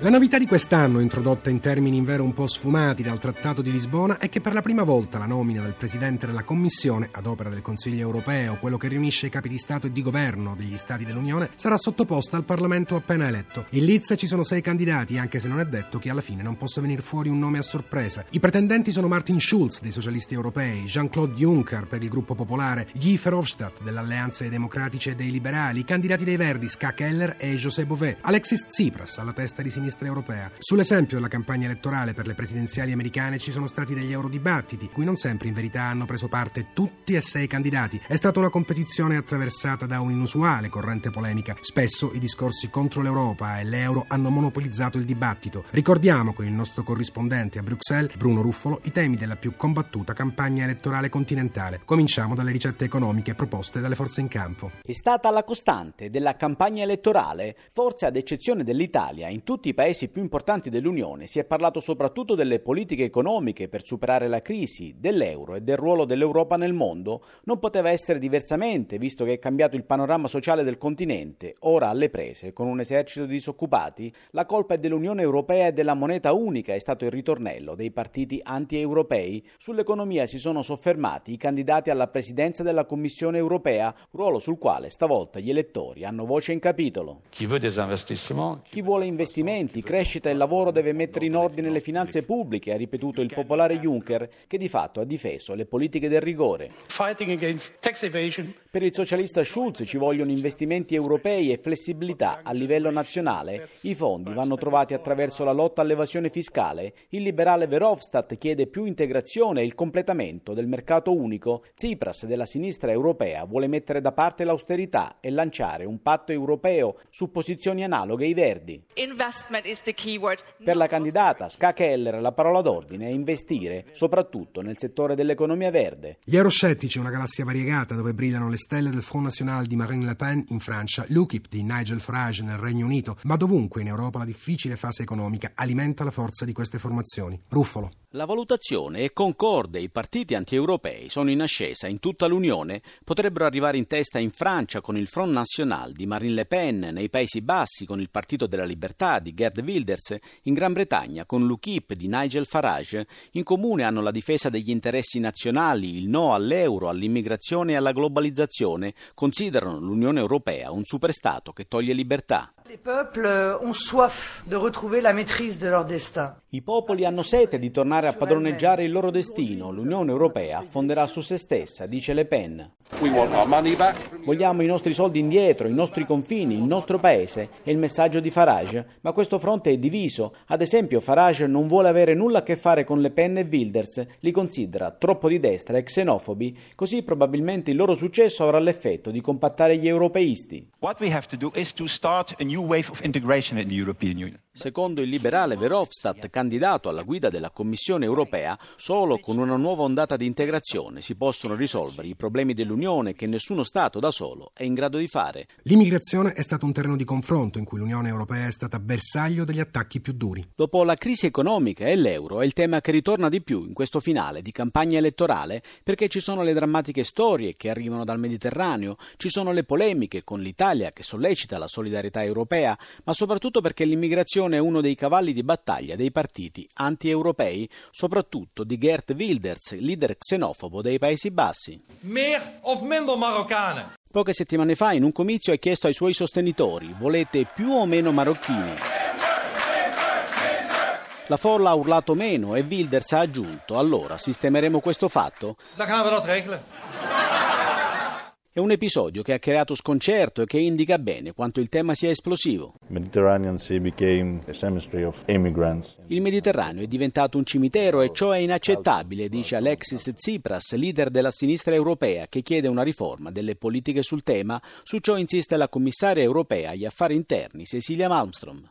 La novità di quest'anno, introdotta in termini invero un po' sfumati dal Trattato di Lisbona, è che per la prima volta la nomina del Presidente della Commissione, ad opera del Consiglio europeo, quello che riunisce i capi di Stato e di Governo degli Stati dell'Unione, sarà sottoposta al Parlamento appena eletto. In Liz ci sono sei candidati, anche se non è detto che alla fine non possa venire fuori un nome a sorpresa. I pretendenti sono Martin Schulz dei Socialisti Europei, Jean-Claude Juncker per il Gruppo Popolare, Guy Verhofstadt dell'Alleanza dei Democratici e dei Liberali, i candidati dei Verdi, Ska Keller e José Bové, Alexis Tsipras alla testa di sinistra sinistra europea. Sull'esempio della campagna elettorale per le presidenziali americane ci sono stati degli eurodibattiti, cui non sempre in verità hanno preso parte tutti e sei candidati. È stata una competizione attraversata da un'inusuale corrente polemica. Spesso i discorsi contro l'Europa e l'euro hanno monopolizzato il dibattito. Ricordiamo con il nostro corrispondente a Bruxelles, Bruno Ruffolo, i temi della più combattuta campagna elettorale continentale. Cominciamo dalle ricette economiche proposte dalle forze in campo. È stata la costante della campagna elettorale, forse ad eccezione dell'Italia, in tutti i paesi più importanti dell'Unione si è parlato soprattutto delle politiche economiche per superare la crisi, dell'euro e del ruolo dell'Europa nel mondo, non poteva essere diversamente, visto che è cambiato il panorama sociale del continente, ora alle prese, con un esercito di disoccupati, la colpa è dell'Unione Europea e della moneta unica, è stato il ritornello dei partiti anti-europei. Sull'economia si sono soffermati i candidati alla presidenza della Commissione Europea, ruolo sul quale stavolta gli elettori hanno voce in capitolo. Chi vuole investimenti, crescita e lavoro deve mettere in ordine le finanze pubbliche, ha ripetuto il popolare Juncker, che di fatto ha difeso le politiche del rigore. Per il socialista Schulz ci vogliono investimenti europei e flessibilità a livello nazionale. I fondi vanno trovati attraverso la lotta all'evasione fiscale. Il liberale Verhofstadt chiede più integrazione e il completamento del mercato unico. Tsipras della sinistra europea vuole mettere da parte l'austerità e lanciare un patto europeo su posizioni analoghe ai Verdi. Per la candidata Ska Keller la parola d'ordine è investire, soprattutto nel settore dell'economia verde. Gli euroscettici, una galassia variegata dove brillano le stelle del Front National di Marine Le Pen in Francia, l'UKIP di Nigel Farage nel Regno Unito, ma dovunque in Europa la difficile fase economica alimenta la forza di queste formazioni. Ruffolo. La valutazione è concorde, i partiti antieuropei sono in ascesa in tutta l'Unione, potrebbero arrivare in testa in Francia con il Front National di Marine Le Pen, nei Paesi Bassi con il Partito della Libertà di Gerd Wilders, in Gran Bretagna con l'UKIP di Nigel Farage. In comune hanno la difesa degli interessi nazionali, il no all'euro, all'immigrazione e alla globalizzazione, considerano l'Unione Europea un superstato che toglie libertà. Les peuples ont soif de retrouver la maîtrise de leur destin. I popoli hanno sete di tornare a padroneggiare il loro destino. L'Unione Europea affonderà su se stessa, dice Le Pen. Vogliamo i nostri soldi indietro, i nostri confini, il nostro paese. È il messaggio di Farage. Ma questo fronte è diviso. Ad esempio, Farage non vuole avere nulla a che fare con Le Pen e Wilders. Li considera troppo di destra e xenofobi. Così probabilmente il loro successo avrà l'effetto di compattare gli europeisti. What we have to do is to start a new wave of integration in the European Union. Secondo il liberale Verhofstadt, candidato alla guida della Commissione europea, solo con una nuova ondata di integrazione si possono risolvere i problemi dell'Unione che nessuno Stato da solo è in grado di fare. L'immigrazione è stato un terreno di confronto in cui l'Unione europea è stata bersaglio degli attacchi più duri. Dopo la crisi economica e l'euro è il tema che ritorna di più in questo finale di campagna elettorale perché ci sono le drammatiche storie che arrivano dal Mediterraneo, ci sono le polemiche con l'Italia che sollecita la solidarietà europea, ma soprattutto perché l'immigrazione è uno dei cavalli di battaglia dei partiti anti-europei, soprattutto di Gert Wilders, leader xenofobo dei Paesi Bassi. Meer of minder Marokkanen? Poche settimane fa in un comizio ha chiesto ai suoi sostenitori volete più o meno marocchini? La folla ha urlato meno e Wilders ha aggiunto allora sistemeremo questo fatto? Dan gaan we dat regelen. È un episodio che ha creato sconcerto e che indica bene quanto il tema sia esplosivo. Il Mediterraneo è diventato un cimitero e ciò è inaccettabile, dice Alexis Tsipras, leader della sinistra europea, che chiede una riforma delle politiche sul tema. Su ciò insiste la commissaria europea agli affari interni Cecilia Malmström.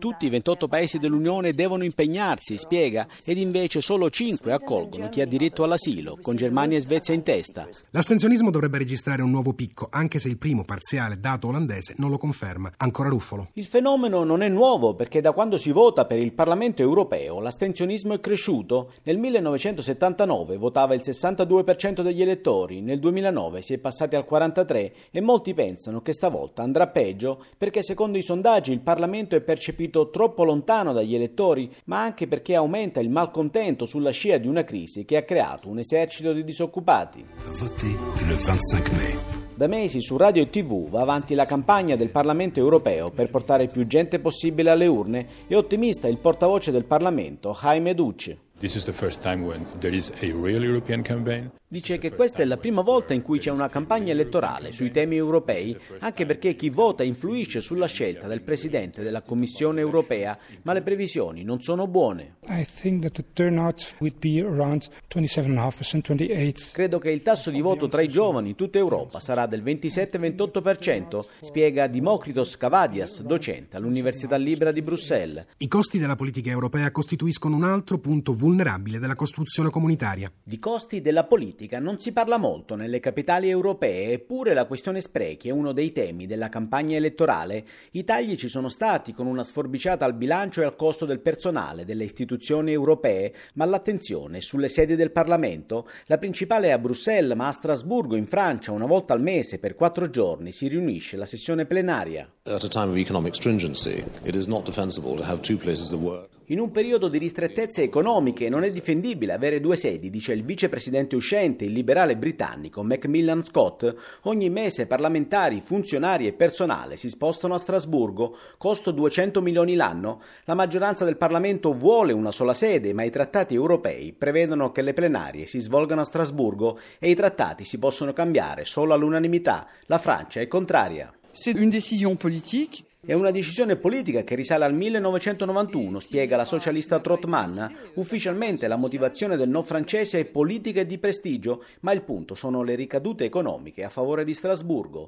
Tutti i 28 paesi dell'Unione devono impegnarsi, spiega, ed invece solo 5 accolgono chi ha diritto all'asilo, con Germania e Svezia in testa. L'astensionismo dovrebbe registrare un nuovo picco, anche se il primo parziale dato olandese non lo conferma. Ancora Ruffolo. Il fenomeno non è nuovo perché da quando si vota per il Parlamento europeo l'astensionismo è cresciuto. Nel 1979 votava il 62% degli elettori, nel 2009 si è passati al 43% e molti pensano che stavolta andrà peggio perché secondo i sondaggi il Parlamento è percepito troppo lontano dagli elettori, ma anche perché aumenta il malcontento sulla scia di una crisi che ha creato un esercito di disoccupati. Votez le 25 mai. Da mesi su radio e tv va avanti la campagna del Parlamento europeo per portare più gente possibile alle urne e ottimista il portavoce del Parlamento, Jaime Duce. This is the first time when there is a real European campaign. Dice che questa è la prima volta in cui c'è una campagna elettorale sui temi europei, anche perché chi vota influisce sulla scelta del Presidente della Commissione europea, ma le previsioni non sono buone. I think that the turnout would be around 27.5%, 28. Credo che il tasso di voto tra i giovani in tutta Europa sarà del 27-28%, spiega Dimocritos Cavadias, docente all'Università Libera di Bruxelles. I costi della politica europea costituiscono un altro punto vulnerabile della costruzione comunitaria. Di costi della politica non si parla molto nelle capitali europee, eppure la questione sprechi è uno dei temi della campagna elettorale. I tagli ci sono stati con una sforbiciata al bilancio e al costo del personale delle istituzioni europee, ma l'attenzione è sulle sedi del Parlamento. La principale è a Bruxelles, ma a Strasburgo, in Francia, una volta al mese per quattro giorni si riunisce la sessione plenaria. At a time of economic stringency, it is not defensible to have two places of work. In un periodo di ristrettezze economiche non è difendibile avere due sedi, dice il vicepresidente uscente, il liberale britannico Macmillan Scott. Ogni mese parlamentari, funzionari e personale si spostano a Strasburgo, costo 200 milioni l'anno. La maggioranza del Parlamento vuole una sola sede, ma i trattati europei prevedono che le plenarie si svolgano a Strasburgo e i trattati si possono cambiare solo all'unanimità. La Francia è contraria. C'est une décision politique è una decisione politica che risale al 1991, spiega la socialista Trotman. Ufficialmente la motivazione del no francese è politica e di prestigio, ma il punto sono le ricadute economiche a favore di Strasburgo.